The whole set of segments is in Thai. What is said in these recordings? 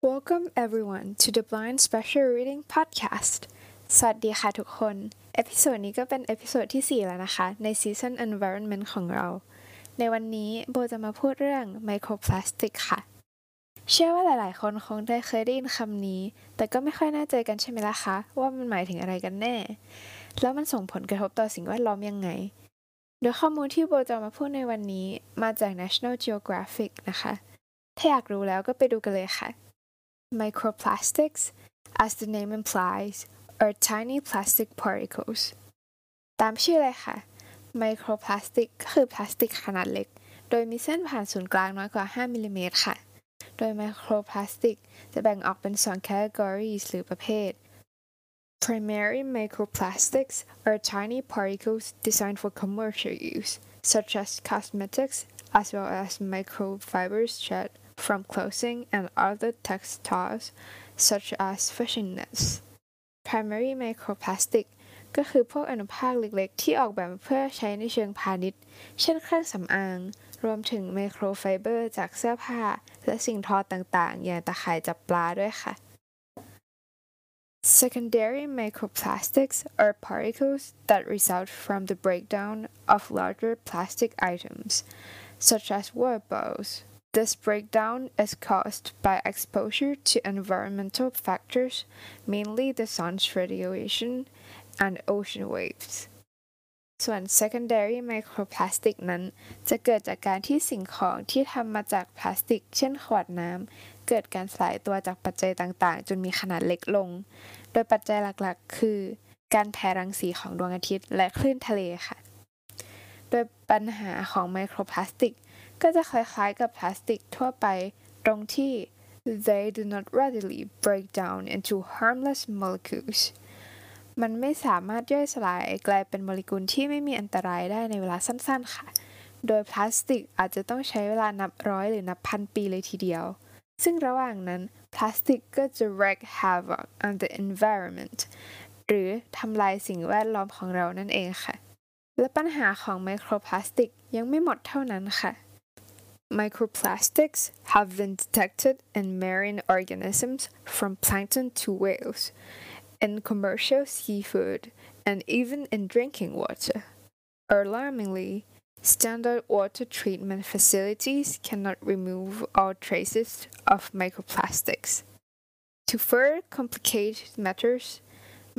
Welcome everyone to the Blind Special Reading Podcast สวัสดีค่ะทุกคน episode นี้ก็เป็น episode ที่ 4 แล้วนะคะ ใน season Environment ของเรา ในวันนี้โบจะมาพูดเรื่องไมโครพลาสติกค่ะ เชื่อว่าหลายๆ คนคงได้เคยได้ยินคำนี้ แต่ก็ไม่ค่อยแน่ใจกันใช่ไหมล่ะคะ ว่ามันหมายถึงอะไรกันแน่ แล้วมันส่งผลกระทบต่อสิ่งแวดล้อมยังไง โดยข้อมูลที่โบจะมาพูดในวันนี้มาจาก National Geographic นะคะ ถ้าอยากรู้แล้วก็ไปดูกันเลยค่ะ Microplastics, as the name implies, are tiny plastic particles. ตามชื่อเลยค่ะ Microplastic ก็คือพลาสติกขนาดเล็ก โดยมีเส้นผ่านศูนย์กลางน้อยกว่า 5 มิลลิเมตรค่ะ โดย Microplastic จะแบ่งออกเป็น 2 categories หรือประเภท Primary microplastics are tiny particles designed for commercial use, such as cosmetics, as well as microfibers shed from clothing and other textiles, such as fishing nets. Primary microplastic ก็คือพวกอนุภาคเล็กๆ ที่ออกแบบเพื่อใช้ในเชิงพาณิชย์ เช่นเครื่องสำอาง รวมถึงไมโครไฟเบอร์จากเสื้อผ้า และสิ่งทอต่างๆ อย่างตะข่ายจับปลาด้วยค่ะ Secondary microplastics are particles that result from the breakdown of larger plastic items, such as water bottles. This breakdown is caused by exposure to environmental factors, mainly the sun's radiation and ocean waves. ส่วน secondary microplastic นั้น จะเกิดจากการที่สิ่งของที่ทำมาจากพลาสติก เช่นขวดน้ำ เกิดการสลายตัวจากปัจจัยต่างๆ จนมีขนาดเล็กลง โดยปัจจัยหลักๆ คือ การแผ่รังสีของดวงอาทิตย์และคลื่นทะเลค่ะ โดยปัญหาของไมโครพลาสติก ก็จะคล้ายๆกับพลาสติกทั่วไป ตรงที่ they do not readily break down into harmless molecules มันไม่สามารถย่อยสลายกลายเป็นโมเลกุลที่ไม่มีอันตรายได้ในเวลาสั้นๆค่ะ โดยพลาสติกอาจจะต้องใช้เวลานับร้อยหรือนับพันปีเลยทีเดียว ซึ่งระหว่างนั้นพลาสติกก็จะ wreak havoc on the environment หรือทำลายสิ่งแวดล้อมของเรานั่นเองค่ะ และปัญหาของไมโครพลาสติกยังไม่หมดเท่านั้นค่ะ Microplastics have been detected in marine organisms from plankton to whales, in commercial seafood, and even in drinking water. Alarmingly, standard water treatment facilities cannot remove all traces of microplastics. To further complicate matters,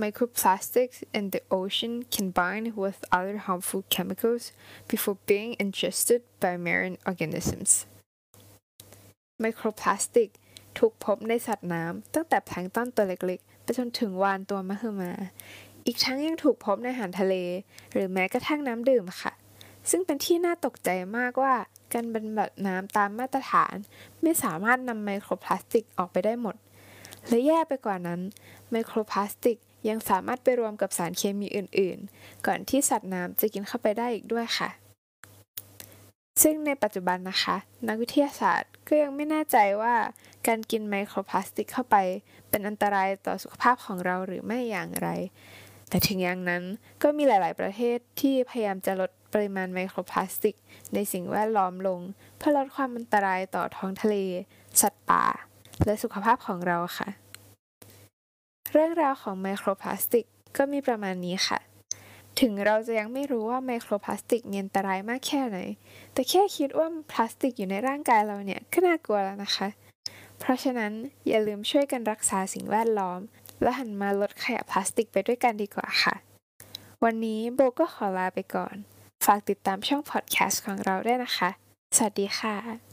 microplastics in the ocean can bind with other harmful chemicals before being ingested by marine organisms. Microplastic ถูกพบในสัตว์น้ำตั้งแต่แพลงต้นตัวเล็กๆ ไปจนถึงวานตัวมหึมา อีกทั้งยังถูกพบในอาหารทะเล หรือแม้กระทั่งน้ำดื่มค่ะ ซึ่งเป็นที่น่าตกใจมากว่าการบรรบัดน้ำตามมาตรฐาน ไม่สามารถนำไมโครพลาสติกออกไปได้หมด และแย่ไปกว่านั้น ไมโครพลาสติก ยังสามารถไปรวมกับสารเคมีอื่น ๆ ก่อนที่สัตว์น้ำจะกินเข้าไปได้อีกด้วยค่ะ ซึ่งในปัจจุบันนะคะ นักวิทยาศาสตร์ก็ยังไม่แน่ใจว่าการกินไมโครพลาสติกเข้าไป เป็นอันตรายต่อสุขภาพของเราหรือไม่อย่างไร แต่ถึงอย่างนั้นก็มีหลาย ๆ ประเทศที่พยายามจะลดปริมาณไมโครพลาสติก ในสิ่งแวดล้อมลง เพื่อลดความอันตรายต่อท้องทะเล สัตว์ป่า และสุขภาพของเราค่ะ เรื่องราวของไมโครพลาสติกก็มีประมาณนี้ค่ะ ถึงเราจะยังไม่รู้ว่าไมโครพลาสติกมีอันตรายมากแค่ไหน แต่แค่คิดว่าพลาสติกอยู่ในร่างกายเราเนี่ยก็น่ากลัวแล้วนะคะ เพราะฉะนั้นอย่าลืมช่วยกันรักษาสิ่งแวดล้อม และหันมาลดขยะพลาสติกไปด้วยกันดีกว่าค่ะ วันนี้โบก็ขอลาไปก่อน ฝากติดตามช่องพอดแคสต์ของเราด้วยนะคะ สวัสดีค่ะ